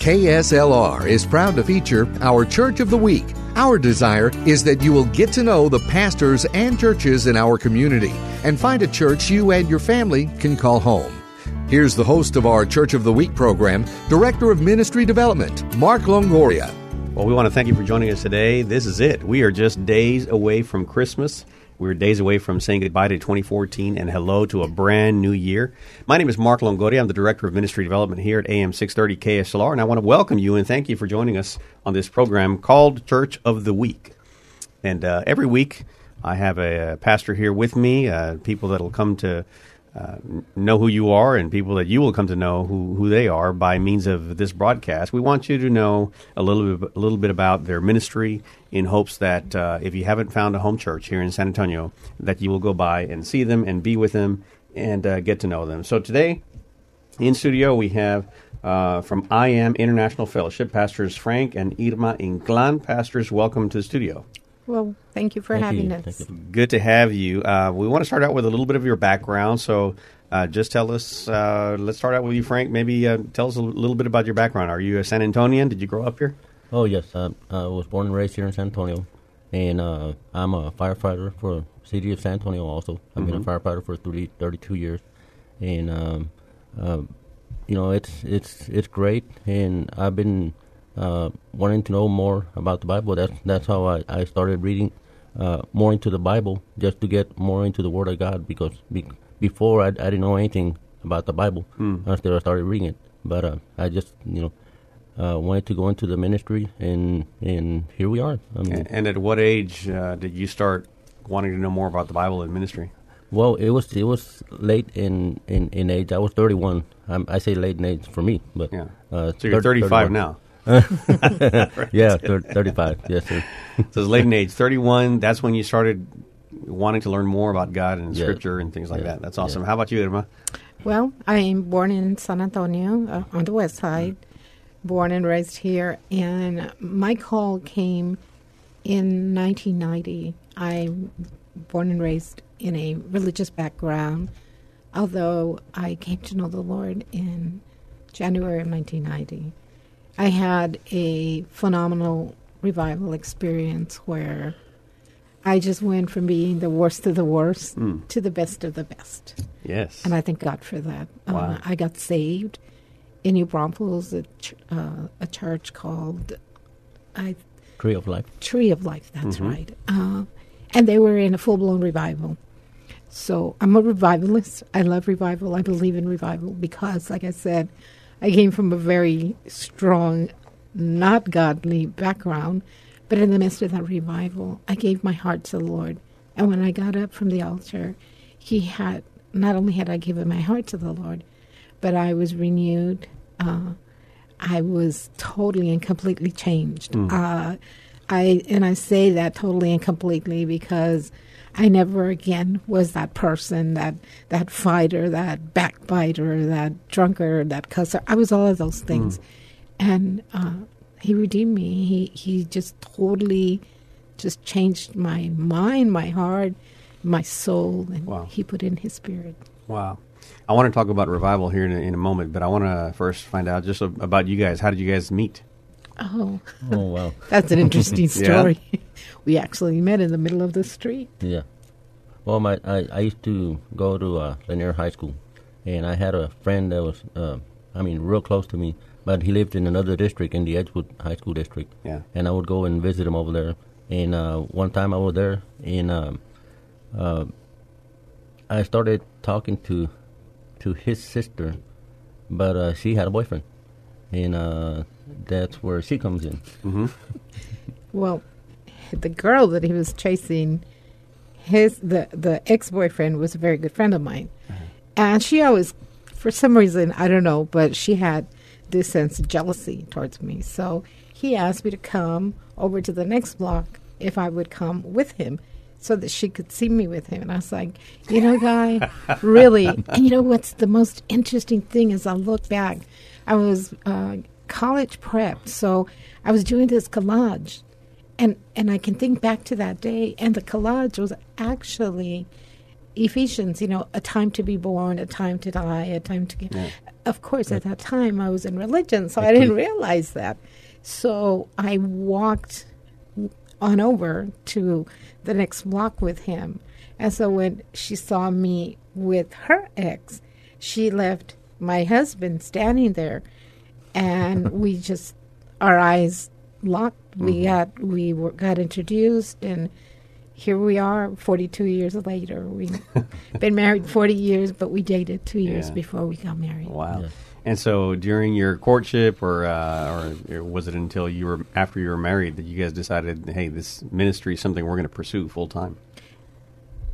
KSLR is proud to feature our Church of the Week. Our desire is that you will get to know the pastors and churches in our community and find a church you and your family can call home. Here's the host of our Church of the Week program, Director of Ministry Development, Mark Longoria. Well, we want to thank you for joining us today. This is it. We are just days away from Christmas. We're days away from saying goodbye to 2014 and hello to a brand new year. My name is Mark Longoria. I'm the Director of Ministry Development here at AM 630 KSLR, and I want to welcome you and thank you for joining us on this program called Church of the Week. And uh, every week, I have a, pastor here with me, uh, people that will come to uh, know who you are and people that you will come to know who, who they are by means of this broadcast. We want you to know a little bit, a little bit about their ministry in hopes that uh, if you haven't found a home church here in San Antonio, that you will go by and see them and be with them and uh, get to know them. So today in studio we have uh, from I Am International Fellowship, Pastors Frank and Irma Inclán. Pastors, welcome to the studio. Well, thank you for Thank having you. us. Thank you. Good to have you. Uh, we want to start out with a little bit of your background. So, uh, just tell us. Uh, let's start out with you, Frank. Maybe uh, tell us a little bit about your background. Are you a San Antonian? Did you grow up here? Oh yes, I, I was born and raised here in San Antonio, and uh, I'm a firefighter for the city of San Antonio. Also, I've been a firefighter for 30, 32 years, and um, uh, you know it's it's it's great, and I've been uh, wanting to know more about the Bible. That's that's how I, I started reading uh, more into the Bible, just to get more into the Word of God. Because be, before I, I didn't know anything about the Bible until I started reading it. But uh, I just you know uh, wanted to go into the ministry, and and here we are. I mean, And, and at what age uh, did you start wanting to know more about the Bible and ministry? well, it was it was late in, in, in age. I was 31. I'm, I say late in age for me, but Yeah. Uh, So you're thir- 35 31. now. Yeah, thir- 35. Yes, sir. So it's late in age. 31. That's when you started wanting to learn more about God and Yeah. Scripture and things like Yeah. that. That's awesome. Yeah. How about you, Irma? Well, I am born in San Antonio uh, on the west side, born and raised here, and my call came in 1990. I'm born and raised in a religious background, although I came to know the Lord in January of 1990. I had a phenomenal revival experience where I just went from being the worst of the worst to the best of the best. Yes. And I thank God for that. Wow. Uh, I got saved in New Braunfels, a, ch- uh, a church called I, Tree of life. Tree of Life, that's right. Uh, and they were in a full blown revival. So I'm a revivalist. I love revival. I believe in revival because, like I said, I came from a very strong, not godly background. But in the midst of that revival, I gave my heart to the Lord. And when I got up from the altar, He had not only had I given my heart to the Lord, but I was renewed. Uh, I was totally and completely changed. Uh, I and I say that totally and completely because I never again was that person, that that fighter, that backbiter, that drunkard, that cusser. I was all of those things, and uh, he redeemed me. He he just totally just changed my mind, my heart, my soul, and Wow. he put in his spirit. Wow. I want to talk about revival here in a, in a moment, but I want to first find out just about you guys. How did you guys meet? Oh, Oh wow. that's an interesting story. We actually met in the middle of the street. Yeah. Well, my I, I used to go to uh, Lanier High School, and I had a friend that was, uh, I mean, real close to me, but he lived in another district in the Edgewood High School district. Yeah. And I would go and visit him over there. And uh, one time I was there, and um, uh, I started talking to to his sister, but uh, she had a boyfriend, and uh, that's where she comes in. Well, the girl that he was chasing, his the the ex boyfriend was a very good friend of mine, and she always, for some reason, I don't know, but she had this sense of jealousy towards me. So he asked me to come over to the next block if I would come with him so that she could see me with him. And I was like, you know, guy, really. And you know what's the most interesting thing is I look back, I was uh, college prep, so I was doing this collage. And, and I can think back to that day, and the collage was actually Ephesians, you know, a time to be born, a time to die, a time to get. Yeah. Of course, at that time I was in religion, so I didn't realize that. So I walked on over to the next block with him. And so when she saw me with her ex, she left my husband standing there and we just our eyes locked. Mm-hmm. We got we were, got introduced and here we are 42 years later. We've been married 40 years, but we dated two years yeah. before we got married. Wow. Yeah. And so during your courtship, or, uh, or was it until you were after you were married that you guys decided, hey, this ministry is something we're going to pursue full time?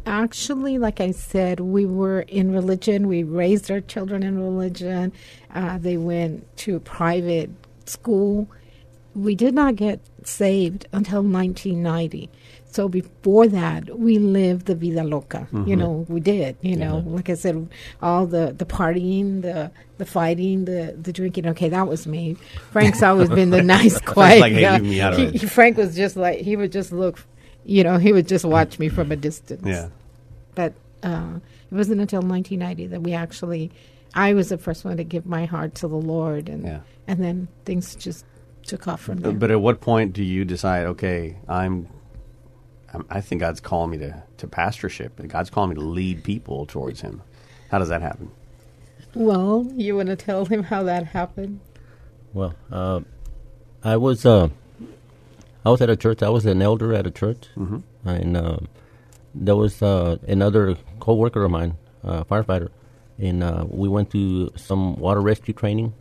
Actually, like I said, we were in religion. We raised our children in religion. Uh, they went to private school. We did not get saved until 1990. So before that, we lived the vida loca. Mm-hmm. You know, we did. You know, like I said, all the the partying, the the fighting, the the drinking. Okay, that was me. Frank's always been the nice, quiet like, guy. He, Frank was just like he would just look. You know, he would just watch me from a distance. Yeah. But uh, it wasn't until 1990 that we actually. I was the first one to give my heart to the Lord, and yeah. and then things just took off from there. But at what point do you decide? Okay, I'm I think God's calling me to, to pastorship. God's calling me to lead people towards Him. How does that happen? Well, you want to tell him how that happened? Well, uh, I was uh, I was at a church. I was an elder at a church, mm-hmm. and uh, there was uh, another co-worker of mine, uh, firefighter, and uh, we went to some water rescue training,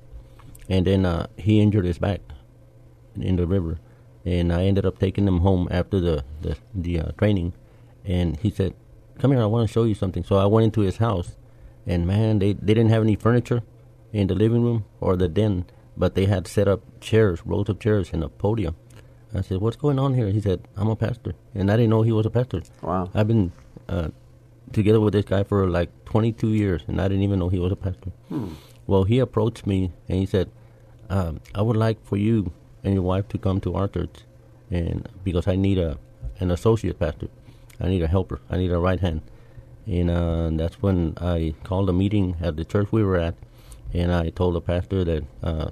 and then he injured his back in the river and I ended up taking him home after the the, the uh, training, and he said, "Come here, I want to show you something." So I went into his house, and man, they they didn't have any furniture in the living room or the den, but they had set up chairs, rows of chairs, and a podium. I said, "What's going on here?" He said, "I'm a pastor," and I didn't know he was a pastor. Wow! I've been uh, together with this guy for like 22 years, and I didn't even know he was a pastor. Hmm. Well, he approached me and he said, um, "I would like for you and your wife to come to our church, and because I need a an associate pastor, I need a helper, I need a right hand, and uh, that's when I called a meeting at the church we were at, and I told the pastor that uh,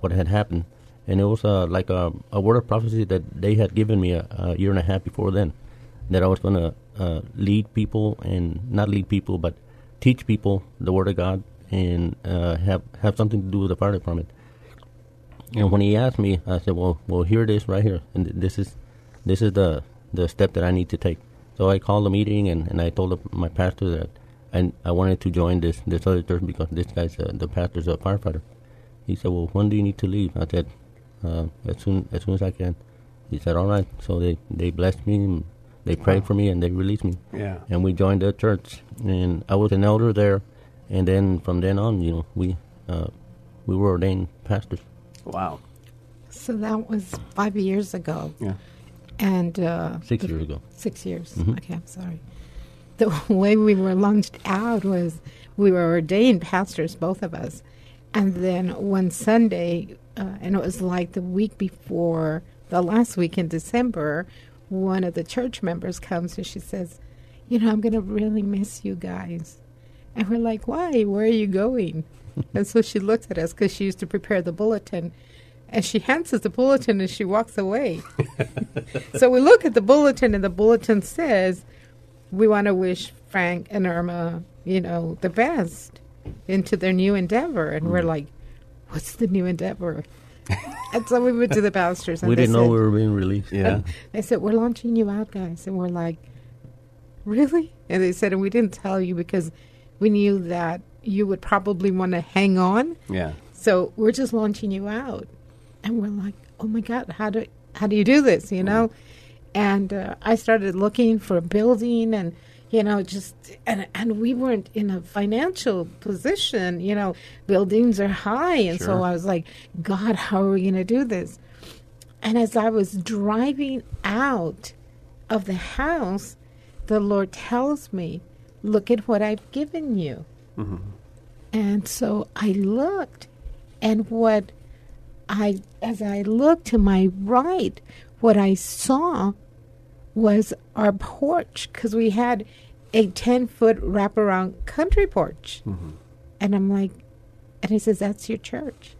what had happened, and it was uh, like a, a, word of prophecy that they had given me a, a year and a half before then, that I was going to uh, lead people and not lead people, but teach people the word of God and uh, have have something to do with the fire department. And when he asked me, I said, "Well, well, here it is, right here, and this is, this is the the step that I need to take." So I called a meeting and, and I told my pastor that I I wanted to join this this other church because this guy's a, the pastor's a firefighter. He said, "Well, when do you need to leave?" I said, uh, "As soon as soon as I can." He said, "All right." So they they blessed me, they prayed wow. for me, and they released me. Yeah. And we joined the church, and I was an elder there, and then from then on, you know, we uh, we were ordained pastors. Wow. So that was five years ago. Yeah. And uh, six years ago. Six years. Mm-hmm. Okay, I'm sorry. The way we were launched out was we were ordained pastors, both of us. And then one Sunday, uh, and it was like the week before the last week in December, one of the church members comes and she says, You know, I'm going to really miss you guys. And we're like, Why? Where are you going? and so she looks at us because she used to prepare the bulletin. And she hands us the bulletin and she walks away. so we look at the bulletin, and the bulletin says, We want to wish Frank and Irma, you know, the best into their new endeavor. And mm. we're like, What's the new endeavor? and so we went to the pastors. And we didn't said, know we were being released. Yeah. They said, We're launching you out, guys. And we're like, Really? And they said, And we didn't tell you because we knew that you would probably want to hang on. Yeah. So we're just launching you out, and we're like, oh my god, how do how do you do this? You know, mm. and uh, I started looking for a building, and you know, just and and we weren't in a financial position. You know, buildings are high, and so I was like, God, how are we going to do this? And as I was driving out of the house, the Lord tells me, "Look at what I've given you." Mm-hmm. And so I looked, and what I, as I looked to my right, what I saw was our porch because we had a 10 foot wraparound country porch. Mm-hmm. And I'm like, and he says, That's your church.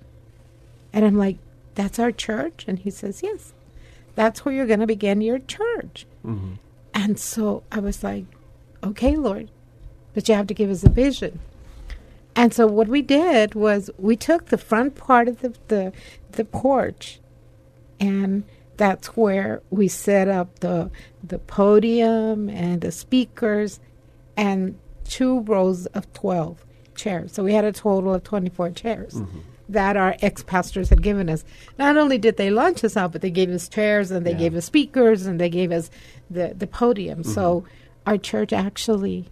And I'm like, That's our church? And he says, Yes, that's where you're going to begin your church. Mm-hmm. And so I was like, Okay, Lord, but you have to give us a vision. And so what we did was we took the front part of the the, the porch, and that's where we set up the the podium and the speakers, and two rows of twelve chairs. So we had a total of twenty four chairs. Mm-hmm. That our ex pastors had given us. Not only did they launch us out, but they gave us chairs and they Yeah. gave us speakers and they gave us the, the podium. Mm-hmm. So our church actually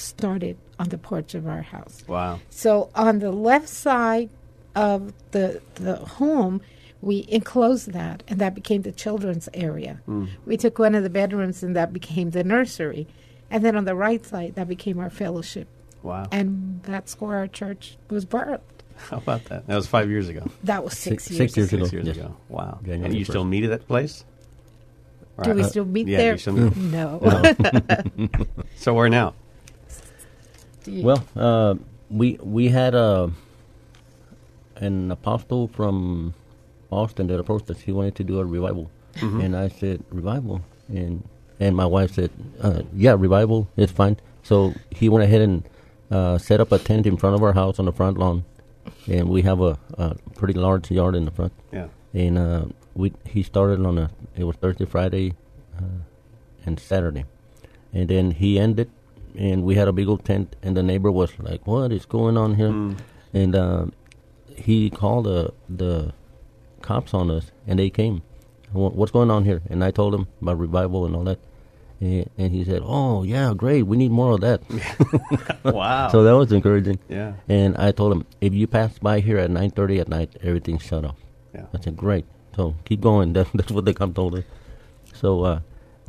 started on the porch of our house. Wow. So on the left side of the the home, we enclosed that, and that became the children's area. Hmm. We took one of the bedrooms, and that became the nursery. And then on the right side, that became our fellowship, Wow. and that's where our church was birthed. How about that? That was five years ago. That was six, Six- years. six years ago. Six years Yes. ago. Wow. January and you 1st. still meet at that place? Do we Right. still meet yeah, there? you still meet- No. So where now? Do Well, uh, we we had uh, an apostle from Austin that approached us. He wanted to do a revival, and I said revival, and and my wife said, uh, yeah, revival is fine. So he went ahead and uh, set up a tent in front of our house on the front lawn, and we have a, a pretty large yard in the front. Yeah. And uh, we he started on a it was Thursday, Friday, uh, and Saturday, and then he ended, and we had a big old tent, and the neighbor was like, "What is going on here?" And uh, he called the the cops on us, and they came. What's going on here? And I told him about revival and all that, and, and he said, "Oh yeah, great. We need more of that." Wow. so that was encouraging. Yeah. And I told him, if you pass by here at nine thirty at night, everything's shut off. Yeah. I said, great. So keep going. That, that's what the cop told us. So uh,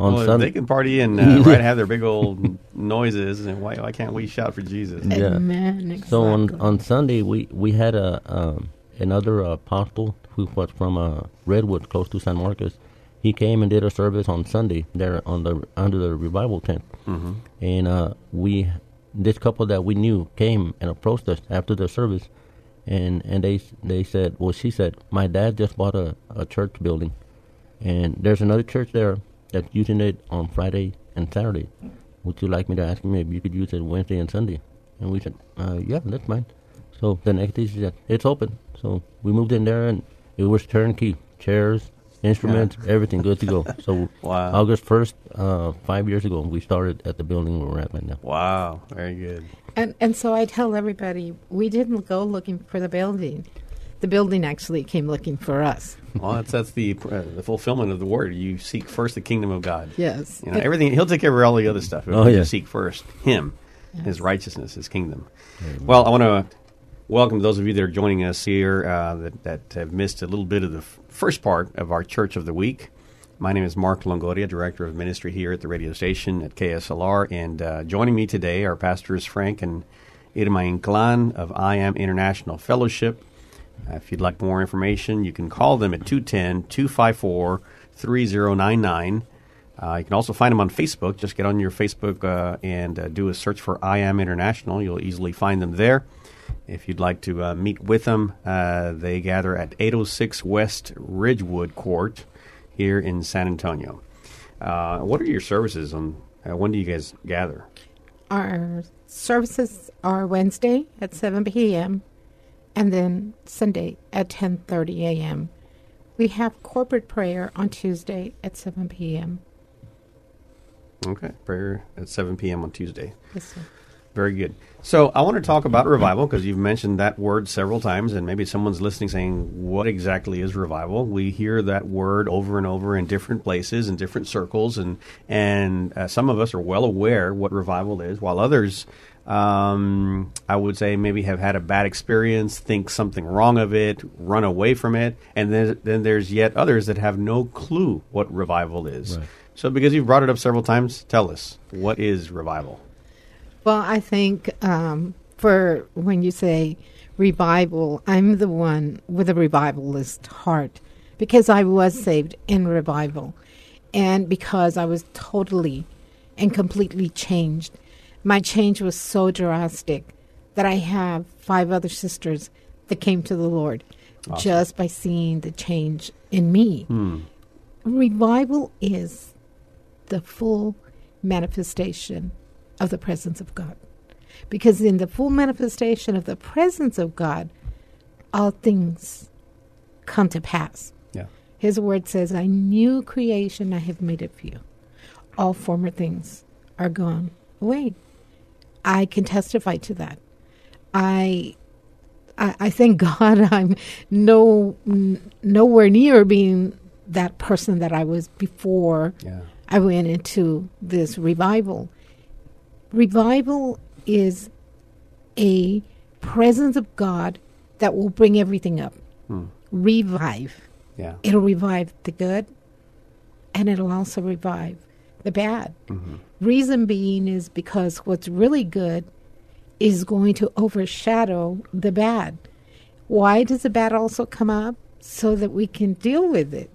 on well, Sunday, they can party and uh, right have their big old noises, and why why can't we shout for Jesus? Yeah. Amen. Exactly. so on on Sunday we we had a um, another apostle who was from uh, Redwood, close to San Marcos. He came and did a service on Sunday there on the under the revival tent, mm-hmm. and uh, we this couple that we knew came and approached us after the service, and and they they said, well, she said, my dad just bought a, a church building, and there's another church there that's using it on Friday and Saturday. Would you like me to ask him if you could use it Wednesday and Sunday? And we said, uh, yeah, that's fine. So the next day she said, it's open. So we moved in there and it was turnkey, chairs, instruments, everything good to go. So Wow. August 1st, uh, five years ago, we started at the building we're at right now. Wow. Very good. And and so I tell everybody we didn't go looking for the building. The building actually came looking for us. Well, that's that's the uh, the fulfillment of the word. You seek first the kingdom of God. Yes. You know, everything He'll take care of all the other stuff. Oh, yeah. seek first Him, His righteousness, His kingdom. Well, I want to welcome those of you that are joining us here uh, that that have missed a little bit of the f- first part of our Church of the Week. My name is Mark Longoria, Director of Ministry here at the radio station at KSLR, and uh, joining me today are Pastors Frank and Irma Inclan of I Am International Fellowship. Uh, if you'd like more information, you can call them at 210 254 3099. Uh, you can also find them on Facebook. Just get on your Facebook uh, and uh, do a search for I Am International. You'll easily find them there. If you'd like to uh, meet with them, uh, they gather at 806 West Ridgewood Court here in San Antonio. What are your services? On when do you guys gather? Our services are Wednesday at 7 p.m. and then Sunday at 10:30 a.m. We have corporate prayer on Tuesday at 7 p.m. Okay, prayer at 7 p.m. on Tuesday. Yes, sir. Very good. So I want to talk about revival because you've mentioned that word several times, and maybe someone's listening saying, "What exactly is revival?" We hear that word over and over in different places in different circles, and and uh, some of us are well aware what revival is, while others, um, I would say, maybe have had a bad experience, think something wrong of it, run away from it, and then then there's yet others that have no clue what revival is. Right. So, because you've brought it up several times, tell us what is revival. Well, I think um, for when you say revival, I'm the one with a revivalist heart because I was saved in revival and because I was totally and completely changed. My change was so drastic that I have five other sisters that came to the Lord just by seeing the change in me. Hmm. Revival is the full manifestation of the presence of God. Because in the full manifestation of the presence of God, all things come to pass. Yeah. His word says, I knew creation, I have made it for you. All former things are gone away. I can testify to that. I I, I thank God I'm no n- nowhere near being that person that I was before Yeah. I went into this revival. Revival is a presence of God that will bring everything up. Hmm. Revive. Yeah. It'll revive the good and it'll also revive the bad. Reason being is because what's really good is going to overshadow the bad. Why does the bad also come up? So that we can deal with it.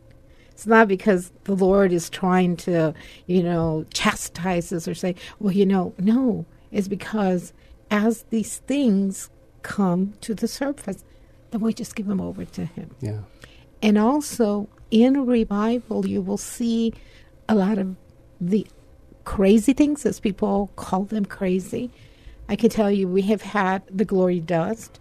It's not because the Lord is trying to, you know, chastise us or say, well, you know, no. It's because as these things come to the surface, then we just give them over to Him. Yeah. And also in revival, you will see a lot of the crazy things, as people call them crazy. I can tell you, we have had the glory dust,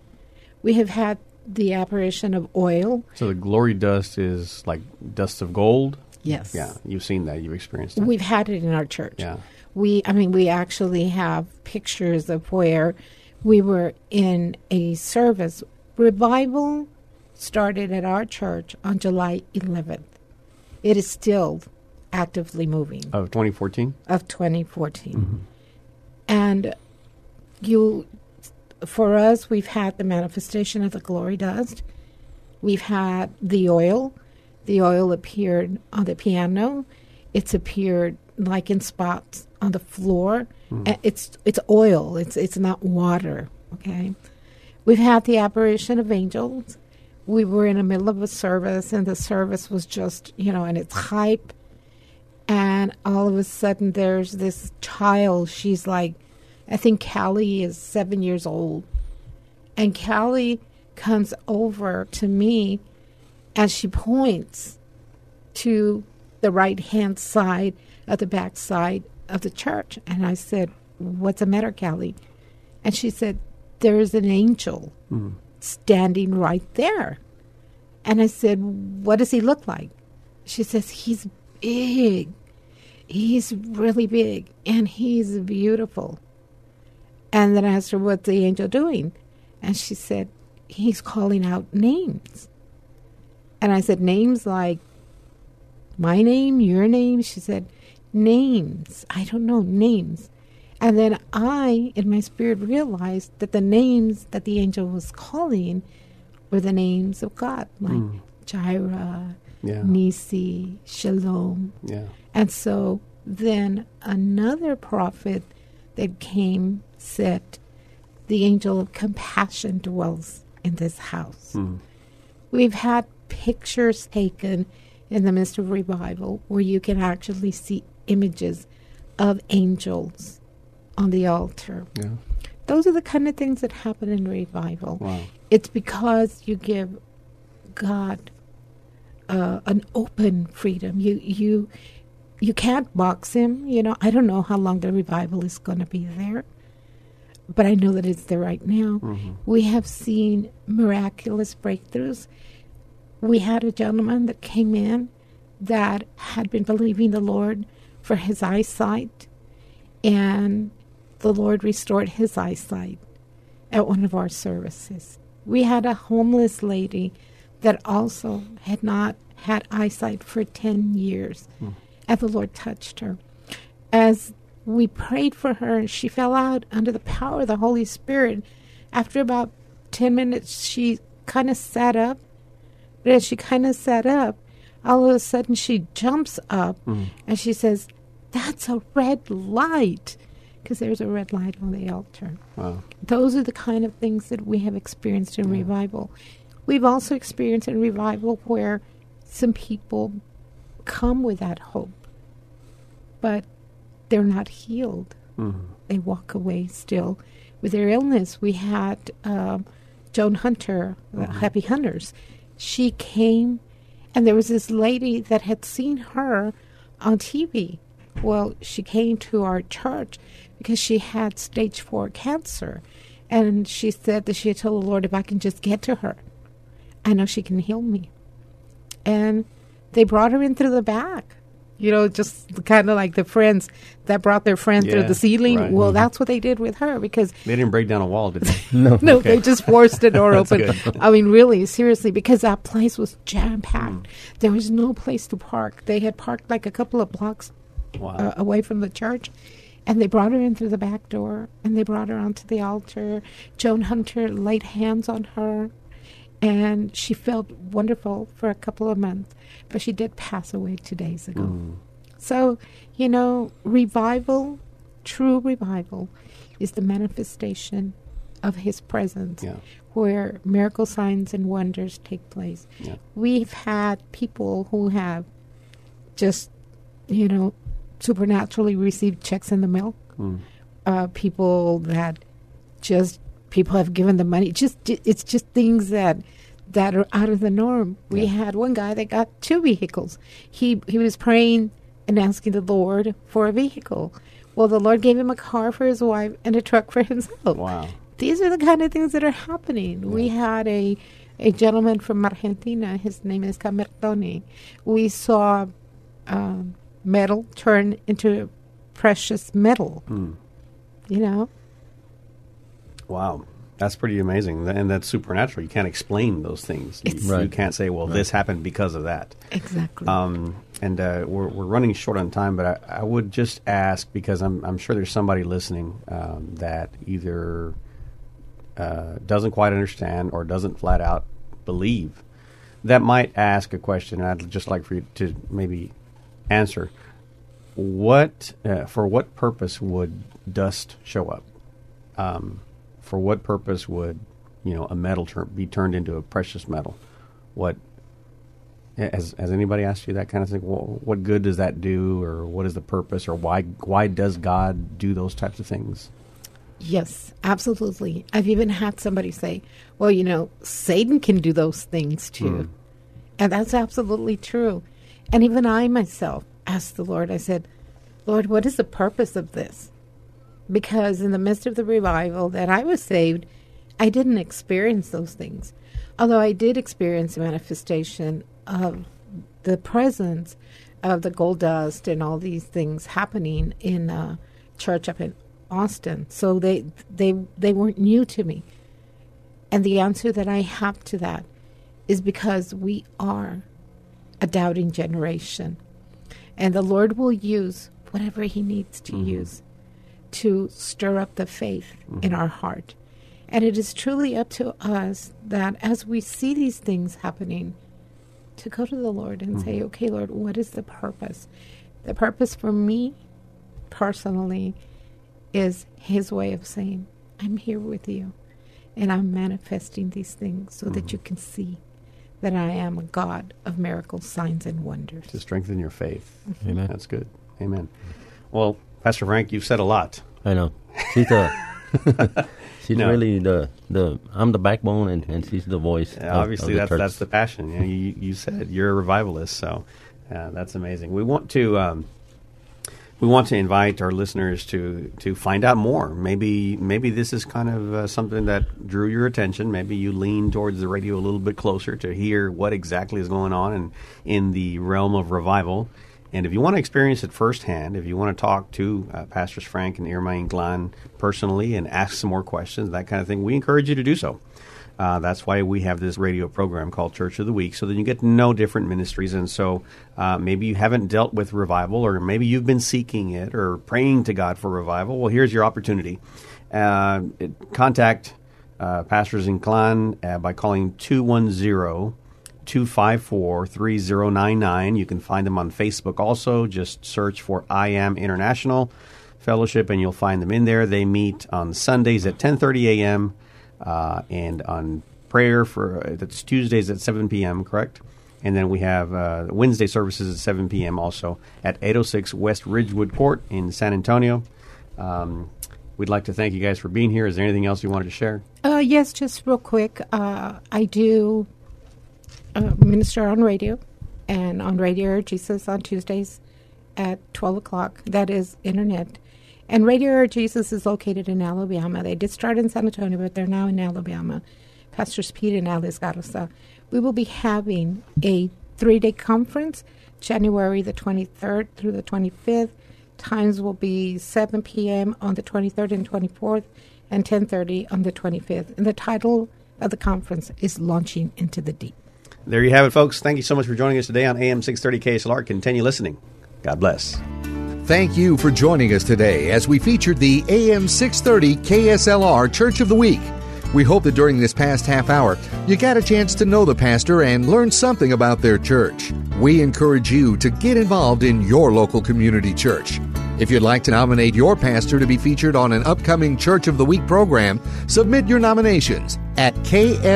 we have had the apparition of oil. So the glory dust is like dust of gold. Yes. Yeah, you've seen that. You've experienced that. We've had it in our church. Yeah. We, I mean, we actually have pictures of where we were in a service. Revival started at our church on July 11th. It is still actively moving. Of 2014. of 2014. And you, for us, we've had the manifestation of the glory dust. We've had the oil. The oil appeared on the piano. It's appeared like in spots on the floor. Uh, It's it's oil. It's it's not water. Okay. We've had the apparition of angels. We were in the middle of a service, and the service was just you know, and it's hype and all of a sudden there's this child. She's like i think callie is seven years old. And callie comes over to me and she points to the right hand side of the back side of the church. And i said what's the matter callie? And she said there's an angel hmm. standing right there. And i said what does he look like? She says he's big. He's really big and he's beautiful. And then I asked her, What's the angel doing? And she said, He's calling out names. And I said, Names like my name, your name? She said, Names. I don't know, names. And then I, in my spirit, realized that the names that the angel was calling were the names of God, like hmm. Jireh, Yeah. Nisi, Shalom. Yeah. And so then another prophet that came said, The angel of compassion dwells in this house. Hmm. We've had pictures taken in the midst of revival where you can actually see images of angels on the altar. Yeah. Those are the kind of things that happen in revival. Wow. It's because you give God uh, an open freedom. You you you can't box him. You know, I don't know how long the revival is going to be there, but I know that it's there right now. We have seen miraculous breakthroughs. We had a gentleman that came in that had been believing the Lord for his eyesight, and the Lord restored his eyesight at one of our services. We had a homeless lady that also had not had eyesight for 10 years, hmm. and the Lord touched her. As we prayed for her, she fell out under the power of the Holy Spirit. After about 10 minutes, she kind of sat up. But as she kind of sat up, all of a sudden she jumps up hmm. and she says, That's a red light. Because there's a red light on the altar. Wow. Those are the kind of things that we have experienced in revival. We've also experienced in revival where some people come with that hope, but they're not healed. They walk away still with their illness. We had um, Joan Hunter, uh, Happy Hunters. She came, and there was this lady that had seen her on TV. Well, she came to our church because she had stage four cancer. And she said that she had told the Lord, if I can just get to her, I know she can heal me. And they brought her in through the back. You know, just kind of like the friends that brought their friend through the ceiling. right. Well, Mhm. that's what they did with her because They didn't break down a wall, did they? No. no, they just forced the door open. good. I mean, really, seriously, because that place was jam packed. Mm. There was no place to park. They had parked like a couple of blocks Wow. uh, away from the church. And they brought her in through the back door and they brought her onto the altar. Joan Hunter laid hands on her and she felt wonderful for a couple of months. But she did pass away two days ago. Mm. So, you know, revival, true revival, is the manifestation of His presence Yeah. where miracle signs and wonders take place. Yeah. We've had people who have just, you know, supernaturally received checks in the mail. Mm. Uh, people that just people have given the money. Just it's just things that that are out of the norm. We had one guy that got two vehicles. He he was praying and asking the Lord for a vehicle. Well, the Lord gave him a car for his wife and a truck for himself. Wow. These are the kind of things that are happening. We had a a gentleman from Argentina. His name is Camertoni. We saw um, metal turn into precious metal. You know, Wow. That's pretty amazing. And that's supernatural. You can't explain those things. You, It's- you can't say, well, this happened because of that. exactly. Um, and uh, we're, we're running short on time, but I, I would just ask because I'm, I'm sure there's somebody listening um, that either uh, doesn't quite understand or doesn't flat out believe that might ask a question. And I'd just like for you to maybe answer what uh, for what purpose would dust show up? Um, for what purpose would you know a metal tur- be turned into a precious metal? What has, has anybody asked you that kind of thing? Well, what good does that do, or what is the purpose, or why why does God do those types of things? Yes, absolutely. I've even had somebody say, well, you know, Satan can do those things too. Hmm. And that's absolutely true. And even I myself asked the Lord, I said, Lord, what is the purpose of this? Because in the midst of the revival that I was saved, I didn't experience those things. Although I did experience the manifestation of the presence of the gold dust and all these things happening in a church up in Austin. So they they they weren't new to me. And the answer that I have to that is because we are a doubting generation. And the Lord will use whatever he needs to mm-hmm. use to stir up the faith in mm-hmm. our heart. And it is truly up to us that as we see these things happening, to go to the Lord and say, mm-hmm. okay, Lord, what is the purpose? The purpose for me personally is His way of saying, I'm here with you and I'm manifesting these things so that mm-hmm. you can see that I am a God of miracles, signs, and wonders. To strengthen your faith. Amen. That's good. Amen. Well, Pastor Frank, you've said a lot. I know. She's the. she's No. really the the. I'm the backbone, and, and she's the voice. Uh, of- obviously, of that's church. that's the passion. You, know, you, you said you're a revivalist, so uh, that's amazing. We want to um, we want to invite our listeners to to find out more. Maybe maybe this is kind of uh, something that drew your attention. Maybe you lean towards the radio a little bit closer to hear what exactly is going on in in the realm of revival. And if you want to experience it firsthand, if you want to talk to uh, Pastors Frank and Irma Inclán personally and ask some more questions, that kind of thing, we encourage you to do so. Uh, that's why we have this radio program called Church of the Week, so that you get to know different ministries. And so uh, maybe you haven't dealt with revival, or maybe you've been seeking it or praying to God for revival. Well, here's your opportunity. Uh, it, contact uh, Pastors Inclán uh, by calling 210 254 3099. You can find them on Facebook also. Just search for I Am International Fellowship, and you'll find them in there. They meet on Sundays at 10:30 a.m uh, and on prayer for uh, that's Tuesdays at 7 p.m. Correct. And then we have uh, Wednesday services at 7 p.m. also at 806 West Ridgewood Court in San Antonio. Um, we'd like to thank you guys for being here. Is there anything else you wanted to share? Uh, yes, just real quick. Uh, I do uh, minister on radio and on Radio Jesus on Tuesdays at 12 o'clock. That is internet. And Radio Jesus is located in Alabama. They did start in San Antonio, but they're now in Alabama. Pastors Pete and Alice Garza. We will be having a three day conference, January the 23rd through the 25th. Times will be 7 p.m. on the 23rd and 24th, and 10:30 on the 25th. And the title of the conference is Launching into the Deep. There you have it, folks. Thank you so much for joining us today on AM 630 KSLR. Continue listening. God bless. Thank you for joining us today as we featured the AM 630 KSLR Church of the Week. We hope that during this past half hour, you got a chance to know the pastor and learn something about their church. We encourage you to get involved in your local community church. If you'd like to nominate your pastor to be featured on an upcoming Church of the Week program, submit your nominations at kslr.com.